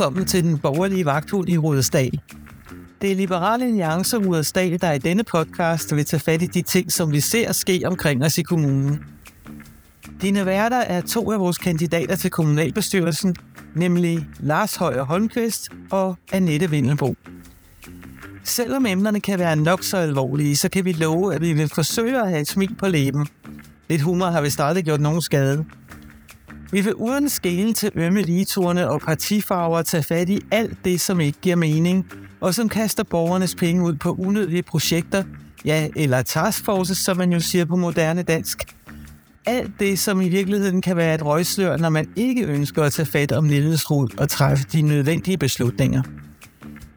Velkommen til den borgerlige vagthund i Rudersdal. Det er Liberale Alliance Rudersdal, der i denne podcast vil tage fat i de ting, som vi ser ske omkring os i kommunen. Dine værter er to af vores kandidater til kommunalbestyrelsen, nemlig Lars Højer Holmqvist og Annette Vindelbo. Selvom emnerne kan være nok så alvorlige, så kan vi love, at vi vil forsøge at have et smil på læben. Lidt humor har vi stadig gjort nogen skade. Vi vil uden skele til ømme ligeturene og partifarver tage fat i alt det, som ikke giver mening, og som kaster borgernes penge ud på unødige projekter, ja, eller taskforces, som man jo siger på moderne dansk. Alt det, som i virkeligheden kan være et røgslør, når man ikke ønsker at tage fat om rod og træffe de nødvendige beslutninger.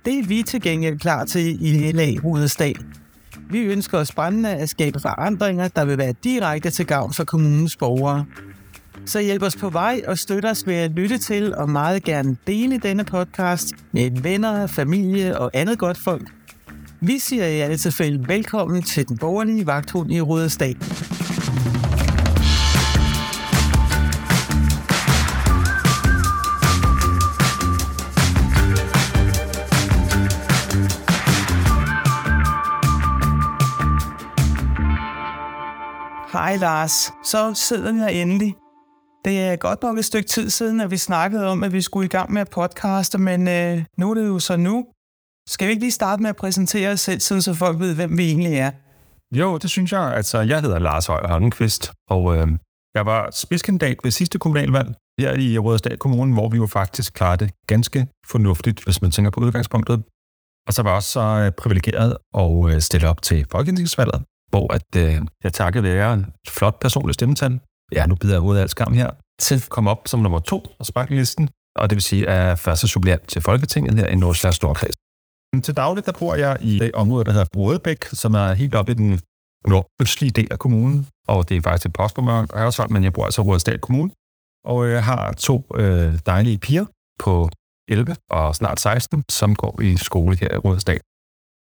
Det er vi til gengæld klar til i LA Rudersdal. Vi ønsker os brændende at skabe forandringer, der vil være direkte til gavn for kommunens borgere. Så hjælp os på vej og støt os ved at lytte til og meget gerne dele denne podcast med venner, familie og andet godt folk. Vi siger i alle tilfælde velkommen til den borgerlige vagthund i Rudersdal. Hej Lars, så sidder vi her endelig. Det er godt nok et stykke tid siden, at vi snakkede om, at vi skulle i gang med at podcaste, men øh, nu er det jo så nu. Skal vi ikke lige starte med at præsentere os selv, så folk ved, hvem vi egentlig er? Jo, det synes jeg. Altså, jeg hedder Lars Højer Holmqvist, og øh, jeg var spidskandidat ved sidste kommunalvalg her i Rødersdal Kommune, hvor vi jo faktisk klarede det ganske fornuftigt, hvis man tænker på udgangspunktet. Og så var jeg også så øh, privilegeret at øh, stille op til folketingsvalget, hvor at, øh, jeg takket være en flot personlig stemmetal. Ja, nu bider jeg hovedet af skam her. Til at komme op som nummer to på sparklisten, og det vil sige, at er første suppleant til Folketinget her i Nordsjællands Storkreds. Til dagligt, der bor jeg i det område, der hedder Brodebæk, som er helt oppe i den nordøstlige del af kommunen, og det er faktisk et postnummer og Hørsholm, men jeg bor altså i Rudersdal Kommune. Og øh, jeg har to øh, dejlige piger på 11 og snart 16, som går i skole her i Rudersdal.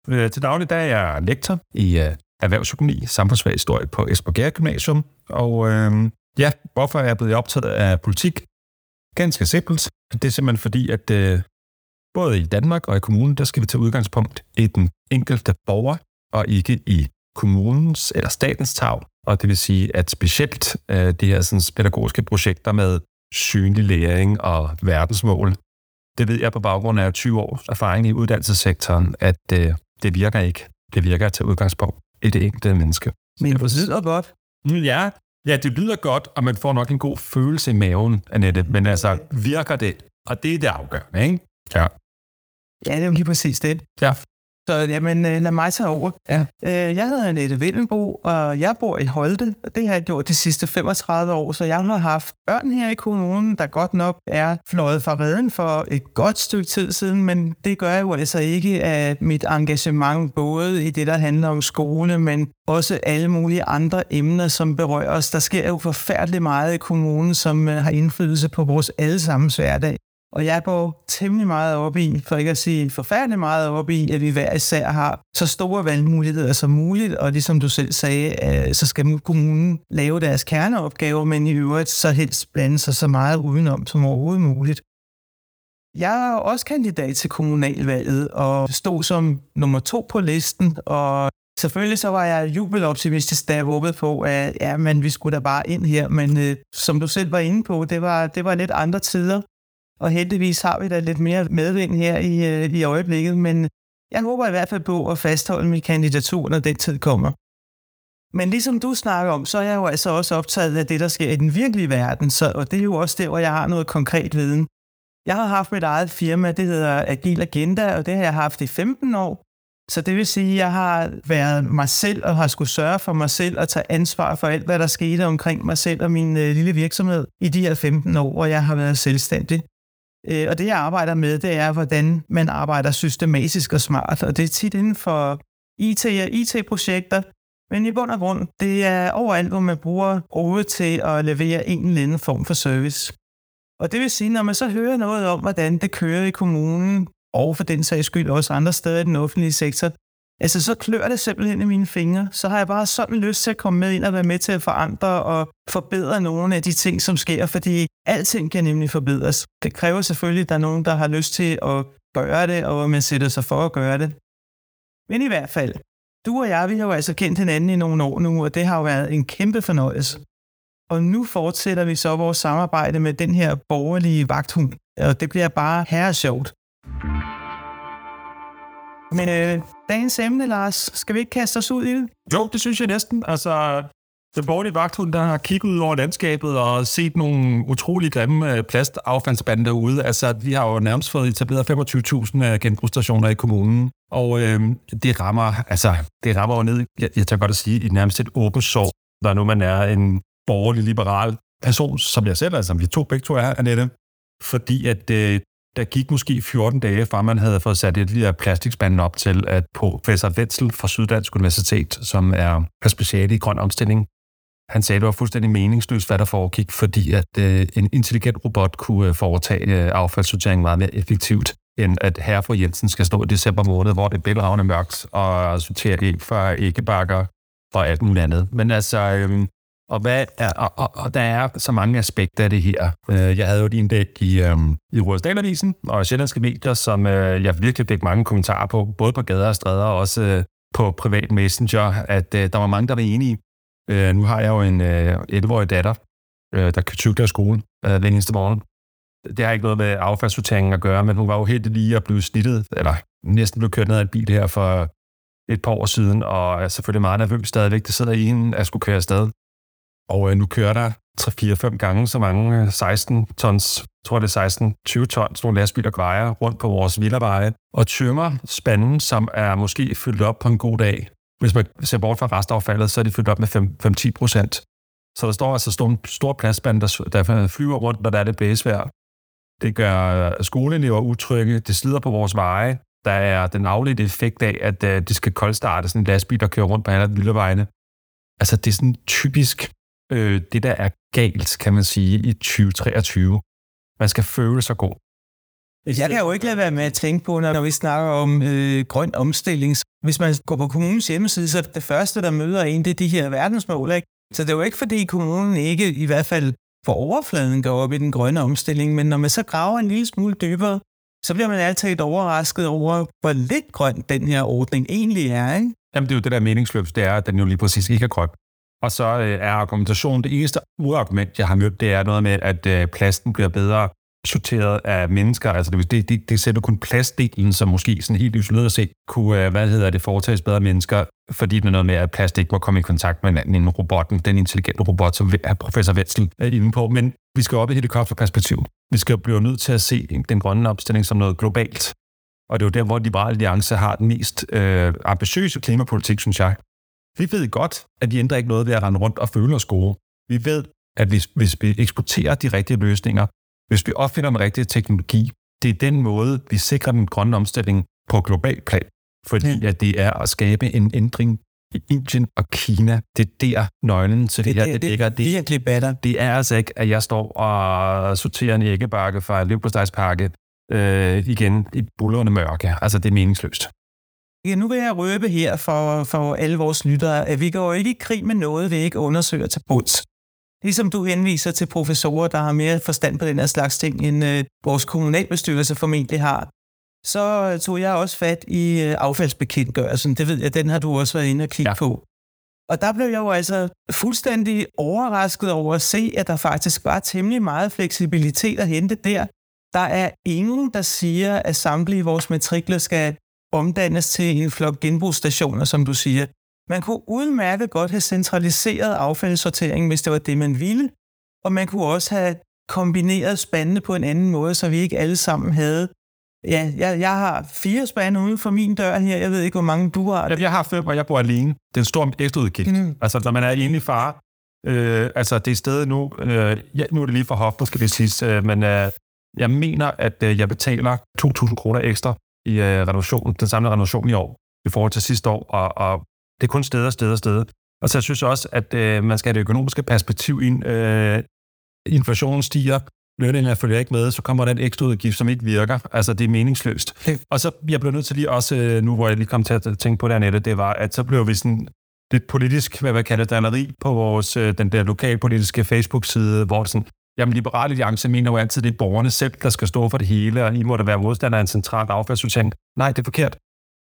Øh, til daglig der er jeg lektor i øh, erhvervsøkonomi, samfundsfaghistorie på Esbjerg Gymnasium. Og øh, ja, hvorfor er jeg blevet optaget af politik? Ganske simpelt. Det er simpelthen fordi, at øh, både i Danmark og i kommunen, der skal vi tage udgangspunkt i den enkelte borger, og ikke i kommunens eller statens tag. Og det vil sige, at specielt øh, de her sådan, pædagogiske projekter med synlig læring og verdensmål, det ved jeg på baggrund af 20 års erfaring i uddannelsessektoren, at øh, det virker ikke. Det virker at tage udgangspunkt i det enkelte menneske. Men det lyder godt. Mm, ja, ja, det lyder godt, og man får nok en god følelse i maven, Annette. Men altså, virker det? Og det er det afgørende, ikke? Ja. Ja, det er jo lige præcis det. Ja. Så jamen, øh, lad mig tage over. Ja. Øh, jeg hedder Annette Vindelbo, og jeg bor i Holte, og det har jeg gjort de sidste 35 år, så jeg har haft børn her i kommunen, der godt nok er fløjet fra redden for et godt stykke tid siden, men det gør jeg jo altså ikke af mit engagement, både i det, der handler om skole, men også alle mulige andre emner, som berører os. Der sker jo forfærdeligt meget i kommunen, som øh, har indflydelse på vores allesammens hverdag. Og jeg går temmelig meget op i, for ikke at sige forfærdeligt meget op i, at vi hver især har så store valgmuligheder som muligt, og ligesom du selv sagde, øh, så skal kommunen lave deres kerneopgaver, men i øvrigt så helst blande sig så meget udenom som overhovedet muligt. Jeg er også kandidat til kommunalvalget og stod som nummer to på listen, og Selvfølgelig så var jeg jubeloptimistisk, da jeg håbede på, at ja, men vi skulle da bare ind her. Men øh, som du selv var inde på, det var, det var lidt andre tider. Og heldigvis har vi da lidt mere medvind her i, øh, i øjeblikket, men jeg håber i hvert fald på at fastholde min kandidatur, når den tid kommer. Men ligesom du snakker om, så er jeg jo altså også optaget af det, der sker i den virkelige verden, så, og det er jo også der, hvor jeg har noget konkret viden. Jeg har haft mit eget firma, det hedder Agil Agenda, og det har jeg haft i 15 år. Så det vil sige, at jeg har været mig selv og har skulle sørge for mig selv og tage ansvar for alt, hvad der skete omkring mig selv og min øh, lille virksomhed i de her 15 år, hvor jeg har været selvstændig. Øh, og det, jeg arbejder med, det er, hvordan man arbejder systematisk og smart. Og det er tit inden for IT og IT-projekter, men i bund og grund, det er overalt, hvor man bruger Rode til at levere en eller anden form for service. Og det vil sige, når man så hører noget om, hvordan det kører i kommunen, og for den sags skyld også andre steder i den offentlige sektor, Altså, så klør det simpelthen i mine fingre. Så har jeg bare sådan lyst til at komme med ind og være med til at forandre og forbedre nogle af de ting, som sker, fordi alting kan nemlig forbedres. Det kræver selvfølgelig, at der er nogen, der har lyst til at gøre det, og man sætter sig for at gøre det. Men i hvert fald, du og jeg, vi har jo altså kendt hinanden i nogle år nu, og det har jo været en kæmpe fornøjelse. Og nu fortsætter vi så vores samarbejde med den her borgerlige vagthund, og det bliver bare herre sjovt. Men øh, dagens emne, Lars, skal vi ikke kaste os ud i det? Jo, det synes jeg næsten. Altså, den borgerlige vagthund, der har kigget ud over landskabet og set nogle utrolig grimme øh, plastaffaldsbande derude. Altså, vi har jo nærmest fået etableret 25.000 øh, genbrugsstationer i kommunen, og øh, det rammer, altså, det rammer jo ned, jeg, jeg tager godt at sige, i nærmest et åbent sår, når nu man er en borgerlig liberal person, som jeg selv er, som vi to begge to er, Annette, fordi at øh, der gik måske 14 dage, fra man havde fået sat et lille plastikspanden op til, at professor Wetzel fra Syddansk Universitet, som er speciale i grøn omstilling, han sagde, at det var fuldstændig meningsløst, hvad der foregik, fordi at øh, en intelligent robot kunne øh, foretage øh, affaldssortering meget mere effektivt, end at herre for Jensen skal stå i december måned, hvor det er bælragende mørkt, og sortere æg fra æggebakker og alt muligt andet. Men altså, øh, og, hvad er, og, og, og der er så mange aspekter af det her. Øh, jeg havde jo din en i, øhm, i Rådsdalavisen og Sjællandske Medier, som øh, jeg virkelig fik mange kommentarer på, både på gader og stræder og også øh, på privat messenger, at øh, der var mange, der var enige. Øh, nu har jeg jo en øh, 11-årig datter, øh, der kan cykle af skolen øh, den eneste morgen. Det har ikke noget med affaldssorteringen at gøre, men hun var jo helt lige at blive snittet, eller næsten blev kørt ned af en bil her for et par år siden, og er selvfølgelig meget nervøs stadigvæk. Det sidder i hende at skulle køre afsted. Og øh, nu kører der 3-4-5 gange så mange øh, 16 tons, tror det er 16-20 tons, nogle lastbiler vejer rundt på vores villaveje, og tømmer spanden, som er måske fyldt op på en god dag. Hvis man ser bort fra restaffaldet, så er det fyldt op med 5-10 procent. Så der står altså store, stor plastspand, der, der flyver rundt, når der er det blæsvejr. Det gør øh, skoleelever utrygge, det slider på vores veje. Der er den afledte effekt af, at øh, det skal koldstarte sådan en lastbil, der kører rundt på alle villavejene. Altså, det er sådan typisk øh, det, der er galt, kan man sige, i 2023. Man skal føle sig god. Jeg kan jo ikke lade være med at tænke på, når vi snakker om øh, grøn omstilling. Hvis man går på kommunens hjemmeside, så er det, første, der møder en, det er de her verdensmål. Ikke? Så det er jo ikke, fordi kommunen ikke i hvert fald for overfladen går op i den grønne omstilling, men når man så graver en lille smule dybere, så bliver man altid overrasket over, hvor lidt grøn den her ordning egentlig er. Ikke? Jamen det er jo det der meningsløb, det er, at den jo lige præcis ikke er grøn. Og så øh, er argumentationen, det eneste uargument, jeg har mødt, det er noget med, at øh, plasten bliver bedre sorteret af mennesker. Altså det, det, det, det sætter kun plastdelen, som måske sådan helt isoleret set kunne, øh, hvad hedder det, foretages bedre mennesker, fordi det er noget med, at plast ikke må komme i kontakt med en, en robotten, den intelligente robot, som professor Wetzel er inde på. Men vi skal op i helikopterperspektiv. Vi skal blive nødt til at se den grønne opstilling som noget globalt. Og det er jo der, hvor Liberale Alliance har den mest øh, ambitiøse klimapolitik, synes jeg. Vi ved godt, at de ændrer ikke noget ved at rende rundt og føle os gode. Vi ved, at hvis, hvis vi eksporterer de rigtige løsninger, hvis vi opfinder den rigtige teknologi, det er den måde, vi sikrer den grønne omstilling på global plan. Fordi ja. at det er at skabe en ændring i Indien og Kina. Det er der nøglen til det, det her, det, det ligger. Det, det, det, det, det er altså ikke, at jeg står og sorterer en æggebakke fra en løbostejspakke øh, igen i bullerende mørke. Altså, det er meningsløst. Ja, nu vil jeg røbe her for, for alle vores lyttere, at vi går ikke i krig med noget, vi ikke undersøger til bunds. Ligesom du henviser til professorer, der har mere forstand på den her slags ting, end øh, vores kommunalbestyrelse formentlig har, så tog jeg også fat i øh, affaldsbekendtgørelsen. Det ved jeg, den har du også været inde og kigge ja. på. Og der blev jeg jo altså fuldstændig overrasket over at se, at der faktisk var temmelig meget fleksibilitet at hente der. Der er ingen, der siger, at samtlige vores matrikler skal omdannes til en flok genbrugsstationer, som du siger. Man kunne udmærket godt have centraliseret affaldssorteringen, hvis det var det, man ville. Og man kunne også have kombineret spandene på en anden måde, så vi ikke alle sammen havde Ja, jeg, jeg har fire spande uden for min dør her. Jeg ved ikke, hvor mange du har. Jeg har fem, og jeg bor alene. Det er en stor ekstra udgift. Mm. Altså, når man er enlig far, øh, altså det er stedet nu, øh, ja, nu er det lige for hoften, skal det sige, øh, men øh, jeg mener, at øh, jeg betaler 2.000 kroner ekstra i øh, renovation, den samlede renovation i år, i forhold til sidste år, og, og det er kun steder, steder, steder. Og så jeg synes også, at øh, man skal have det økonomiske perspektiv ind. Øh, inflationen stiger, lønningerne følger ikke med, så kommer der en ekstra udgift, som ikke virker. Altså, det er meningsløst. Og så, jeg blev nødt til lige også, øh, nu hvor jeg lige kom til at tænke på det, Annette, det var, at så blev vi sådan lidt politisk, hvad jeg kalder drilleri på vores, øh, den der lokalpolitiske Facebook-side, hvor det sådan, jamen Liberale Alliance mener jo altid, det er borgerne selv, der skal stå for det hele, og I må da være modstander af en central affaldssortering. Nej, det er forkert.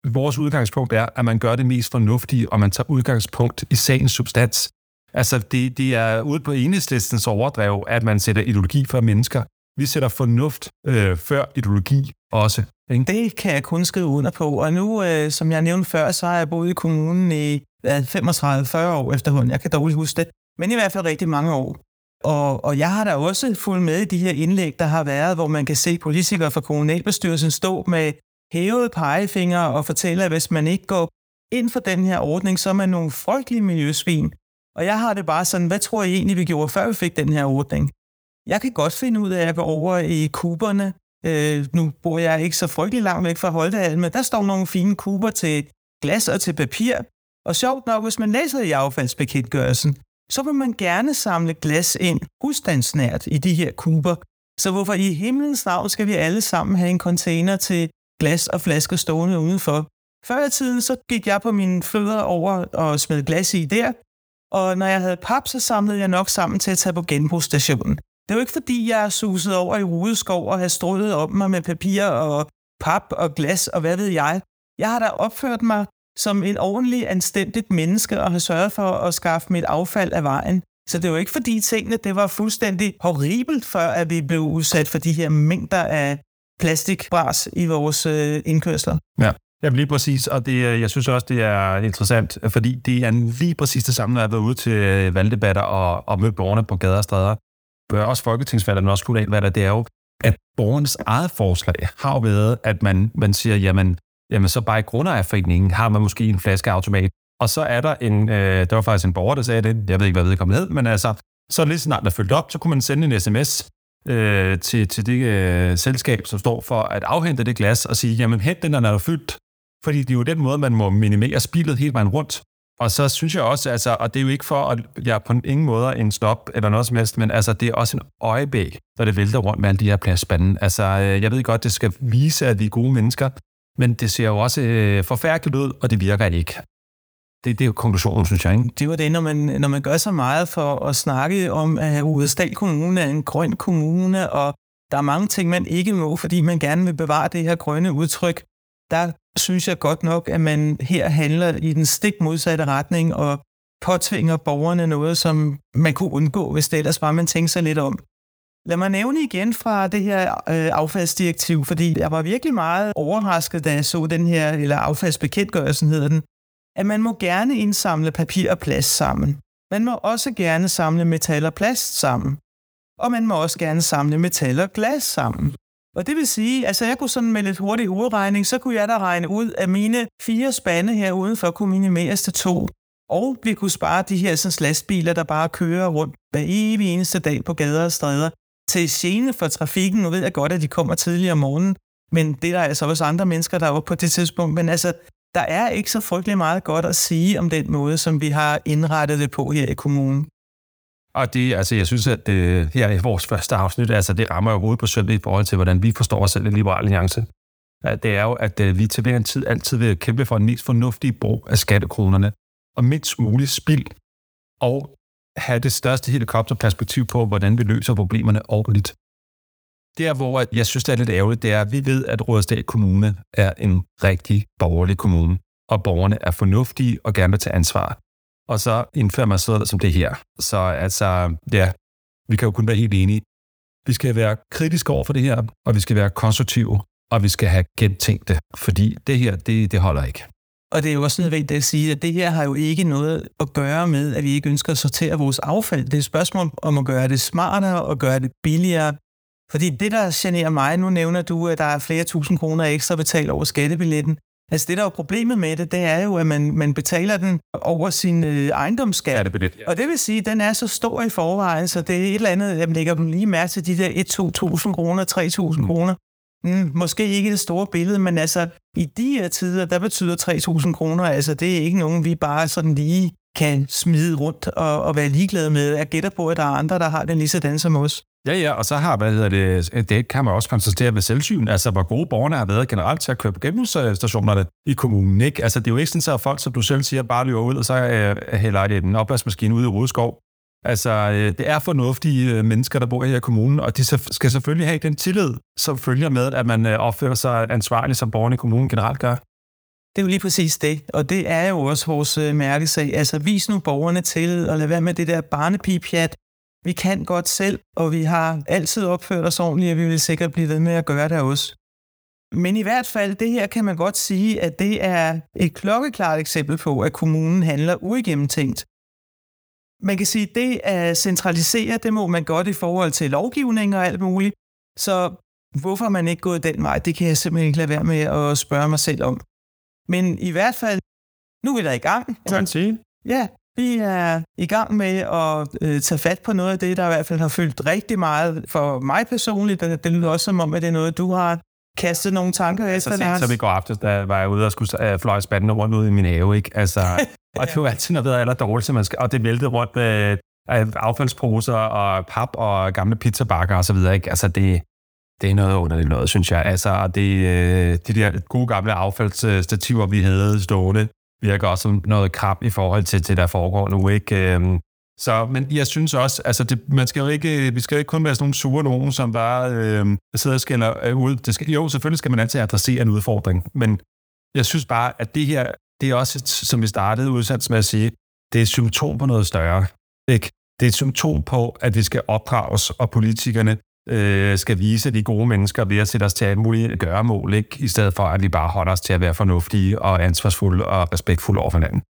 Vores udgangspunkt er, at man gør det mest fornuftige, og man tager udgangspunkt i sagens substans. Altså, det, det er ude på enhedslistens overdrev, at man sætter ideologi for mennesker. Vi sætter fornuft øh, før ideologi også. Ikke? Det kan jeg kun skrive under på. Og nu, øh, som jeg nævnte før, så har jeg boet i kommunen i hvad, 35-40 år efterhånden. Jeg kan dårligt huske det. Men i hvert fald rigtig mange år. Og, og jeg har da også fulgt med i de her indlæg, der har været, hvor man kan se politikere fra kommunalbestyrelsen stå med hævede pegefingre og fortælle, at hvis man ikke går ind for den her ordning, så er man nogle frygtelige miljøsvin. Og jeg har det bare sådan, hvad tror I egentlig, vi gjorde, før vi fik den her ordning? Jeg kan godt finde ud af at gå over i kuberne. Øh, nu bor jeg ikke så frygtelig langt væk fra Holdehalen, men der står nogle fine kuber til glas og til papir. Og sjovt nok, hvis man læser i affaldsbekendtgørelsen, så vil man gerne samle glas ind husstandsnært i de her kuber. Så hvorfor i himlens navn skal vi alle sammen have en container til glas og flasker stående udenfor? Før i tiden, så gik jeg på mine fødder over og smed glas i der, og når jeg havde pap, så samlede jeg nok sammen til at tage på genbrugsstationen. Det er jo ikke fordi, jeg er suset over i rudeskov og har strøget op mig med papir og pap og glas og hvad ved jeg. Jeg har da opført mig som en ordentlig, anstændigt menneske og har sørget for at skaffe mit affald af vejen. Så det er ikke fordi tingene det var fuldstændig horribelt, før at vi blev udsat for de her mængder af plastikbras i vores øh, indkørsler. Jamen lige præcis, og det, øh, jeg synes også, det er interessant, fordi det er lige præcis det samme, når jeg har været ude til øh, valgdebatter og, og mødt borgerne på gader og stræder. Øh, Også folketingsvalget, men også kommunalvalget, det er jo, at borgernes eget forslag har jo været, at man, man siger, jamen, jamen så bare i grundejerforeningen har man måske en flaskeautomat. Og så er der en, øh, der var faktisk en borger, der sagde det, jeg ved ikke, hvad vedkommende hed, men altså, så lige snart der følte op, så kunne man sende en sms øh, til, til det øh, selskab, som står for at afhente det glas, og sige, jamen hent den, når den er fyldt, fordi det er jo den måde, man må minimere spildet hele vejen rundt. Og så synes jeg også, altså, og det er jo ikke for, at jeg ja, på ingen måde en stop eller noget som helst, men altså, det er også en øjebæk, når det vælter rundt med alle de her plastspande. Altså, øh, jeg ved godt, det skal vise, at vi er gode mennesker, men det ser jo også øh, forfærdeligt ud, og det virker ikke. Det, det er jo konklusionen, synes jeg. Ikke? Det var det, når man, når man gør så meget for at snakke om, at Udestal Kommune er en grøn kommune, og der er mange ting, man ikke må, fordi man gerne vil bevare det her grønne udtryk. Der synes jeg godt nok, at man her handler i den stik modsatte retning og påtvinger borgerne noget, som man kunne undgå, hvis det ellers bare man tænkte sig lidt om. Lad mig nævne igen fra det her øh, affaldsdirektiv, fordi jeg var virkelig meget overrasket, da jeg så den her, eller affaldsbekendtgørelsen hedder den, at man må gerne indsamle papir og plast sammen. Man må også gerne samle metal og plast sammen. Og man må også gerne samle metal og glas sammen. Og det vil sige, altså jeg kunne sådan med lidt hurtig hovedregning, så kunne jeg da regne ud, at mine fire spande her udenfor kunne minimeres til to. Og vi kunne spare de her sådan, lastbiler, der bare kører rundt hver evig eneste dag på gader og stræder. Til gene for trafikken, nu ved jeg godt, at de kommer tidligere om morgenen, men det er der altså også andre mennesker, der er oppe på det tidspunkt. Men altså, der er ikke så frygtelig meget godt at sige om den måde, som vi har indrettet det på her i kommunen. Og det, altså, jeg synes, at det, her i vores første afsnit, altså, det rammer jo hovedet på søndag i forhold til, hvordan vi forstår os selv i Liberal Alliance. At Det er jo, at øh, vi til hver en tid altid vil kæmpe for en mest fornuftig brug af skattekronerne, og mindst muligt spild, og have det største helikopterperspektiv på, hvordan vi løser problemerne ordentligt. Der, hvor jeg synes, det er lidt ærgerligt, det er, at vi ved, at Rådestad Kommune er en rigtig borgerlig kommune, og borgerne er fornuftige og gerne vil tage ansvar og så indfører man sådan som det her. Så altså, ja, vi kan jo kun være helt enige. Vi skal være kritiske over for det her, og vi skal være konstruktive, og vi skal have gentænkt det, fordi det her, det, det holder ikke. Og det er jo også nødvendigt at sige, at det her har jo ikke noget at gøre med, at vi ikke ønsker at sortere vores affald. Det er et spørgsmål om at gøre det smartere og gøre det billigere. Fordi det, der generer mig, nu nævner du, at der er flere tusind kroner ekstra betalt over skattebilletten. Altså det, der er problemet med det, det er jo, at man, man betaler den over sin øh, ejendomsskat. Ja, det. Og det vil sige, at den er så stor i forvejen, så det er et eller andet, jeg lægger dem lige mærke til de der 1-2.000 kroner, 3.000 kroner. Mm, måske ikke det store billede, men altså i de her tider, der betyder 3.000 kroner, altså det er ikke nogen, vi bare sådan lige kan smide rundt og, og være ligeglade med. Jeg gætter på, at der er andre, der har den lige sådan som os. Ja, ja, og så har, hvad hedder det, det kan man også konstatere ved selvsyn, altså hvor gode borgerne har været generelt til at køre på genbrugsstationerne i kommunen, ikke? Altså det er jo ikke sådan, at folk, som du selv siger, bare løber ud, og så øh, hælder det en opvaskemaskine ude i Rodeskov. Altså, øh, det er fornuftige øh, mennesker, der bor her i kommunen, og de skal selvfølgelig have den tillid, som følger med, at man øh, opfører sig ansvarligt, som borgerne i kommunen generelt gør. Det er jo lige præcis det, og det er jo også vores øh, mærkesag. Altså, vis nu borgerne tillid, og lad være med det der barnepipjat. Vi kan godt selv, og vi har altid opført os ordentligt, og vi vil sikkert blive ved med at gøre det også. Men i hvert fald, det her kan man godt sige, at det er et klokkeklart eksempel på, at kommunen handler uigennemtænkt. Man kan sige, at det at centralisere, det må man godt i forhold til lovgivning og alt muligt. Så hvorfor er man ikke gået den vej, det kan jeg simpelthen ikke lade være med at spørge mig selv om. Men i hvert fald, nu er vi da i gang. Kan sige. Ja, vi er i gang med at øh, tage fat på noget af det, der i hvert fald har fyldt rigtig meget for mig personligt. Det, det lyder også som om, at det er noget, du har kastet nogle tanker efter. Så, så vi går aftes, da var jeg ude og skulle uh, fløje spanden rundt ud i min have, ikke? Altså, og det er jo altid noget aller dårligt, man skal, og det væltede rundt med uh, affaldsposer og pap og gamle pizzabakker og så videre, ikke? Altså, det, det er noget underligt noget, synes jeg. Altså, det, uh, de der gode gamle affaldsstativer, vi havde stående, virker også som noget krab i forhold til det, der foregår nu, ikke? Um, så, men jeg synes også, altså det, man skal jo ikke, vi skal jo ikke kun være sådan nogle sure nogen, som bare øh, sidder og skælder øh, ud. Det skal, jo, selvfølgelig skal man altid adressere en udfordring, men jeg synes bare, at det her, det er også, et, som vi startede udsendt med at sige, det er et symptom på noget større. Ikke? Det er et symptom på, at vi skal opdrages, og politikerne øh, skal vise de gode mennesker ved at sætte os til alle gøre gøremål, ikke? i stedet for at vi bare holder os til at være fornuftige og ansvarsfulde og respektfulde over for hinanden.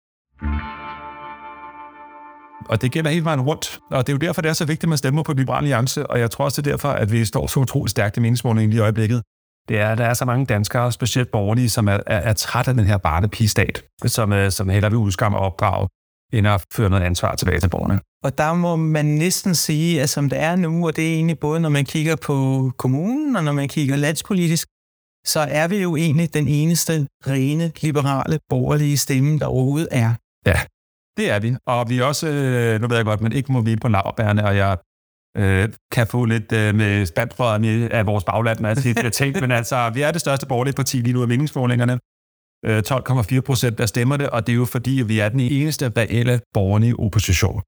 Og det gælder hele vejen rundt. Og det er jo derfor, det er så vigtigt, at man stemmer på Liberal Alliance. Og jeg tror også, det er derfor, at vi står så utroligt stærkt i meningsmålingen lige i øjeblikket. Det er, at der er så mange danskere, specielt borgerlige, som er, er, er træt af den her barnepigestat, som, øh, som heller vil udskamme og opdrage, end at føre noget ansvar tilbage til borgerne. Og der må man næsten sige, at som det er nu, og det er egentlig både, når man kigger på kommunen, og når man kigger landspolitisk, så er vi jo egentlig den eneste rene, liberale, borgerlige stemme, der overhovedet er. Ja, det er vi. Og vi er også, øh, nu ved jeg godt, men ikke må vi på lavbærne, og jeg øh, kan få lidt øh, med spandbrødrene af vores bagland, når jeg siger ting, men altså, vi er det største borgerlige parti lige nu af meningsmålingerne. Øh, 12,4 procent, der stemmer det, og det er jo fordi, vi er den eneste reelle borgerlige opposition.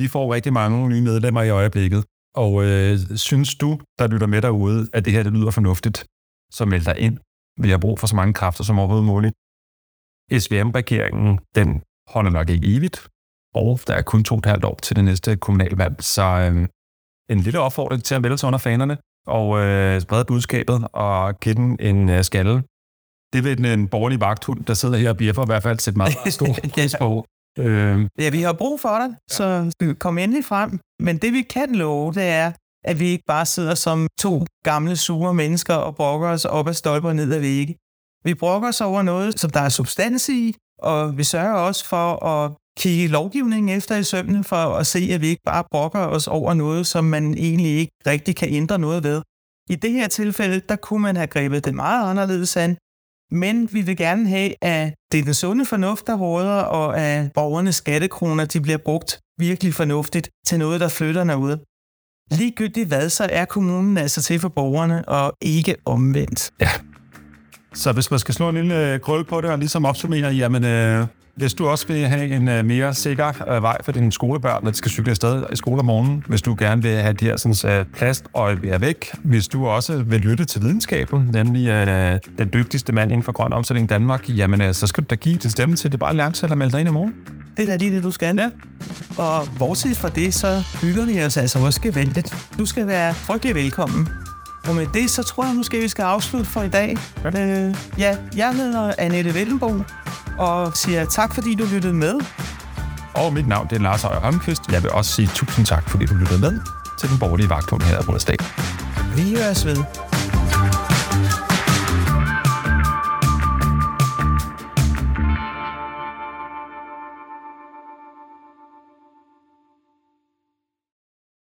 Vi får rigtig mange nye medlemmer i øjeblikket, og øh, synes du, der lytter med derude, at det her det lyder fornuftigt, så meld dig ind. Vi har brug for så mange kræfter som overhovedet muligt. SVM-regeringen, den holder nok ikke evigt, og der er kun to og et halvt år til det næste kommunalvalg, så øh, en lille opfordring til at melde sig under fanerne og øh, sprede budskabet og give den en øh, skalle. Det vil en borgerlig vagthund, der sidder her og bjeffer, i hvert fald sætte meget, meget stor pris på. Øh. Ja, vi har brug for det, så kom endelig frem. Men det vi kan love, det er, at vi ikke bare sidder som to gamle, sure mennesker og brokker os op ad stolper ned ad vægge. Vi brokker os over noget, som der er substans i, og vi sørger også for at kigge lovgivningen efter i sømne, for at se, at vi ikke bare brokker os over noget, som man egentlig ikke rigtig kan ændre noget ved. I det her tilfælde, der kunne man have grebet det meget anderledes an, men vi vil gerne have, at det er den sunde fornuft, der råder, og at borgernes skattekroner de bliver brugt virkelig fornuftigt til noget, der flytter noget. Ligegyldigt hvad, så er kommunen altså til for borgerne, og ikke omvendt. Ja, så hvis man skal slå en lille øh, krøl på det og ligesom opsummere, jamen øh, hvis du også vil have en øh, mere sikker øh, vej for dine skolebørn, når de skal cykle afsted i skole om morgenen, hvis du gerne vil have de her sådan, øh, plast og er væk, hvis du også vil lytte til videnskaben, nemlig øh, den dygtigste mand inden for grøn omstilling i Danmark, jamen øh, så skal du da give din stemme til det bare Alliance eller melde dig ind i morgen. Det er lige det, du skal. Ja. Og bortset fra det, så hygger vi os altså også geventet. Du skal være frygtelig velkommen. Og med det, så tror jeg måske, vi skal afslutte for i dag. Ja, øh, ja jeg hedder Annette Vellenbo, og siger tak, fordi du lyttede med. Og mit navn det er Lars Højer Holmqvist. Jeg vil også sige tusind tak, fordi du lyttede med til den borgerlige vagthund her i Rådsdag. Vi høres ved.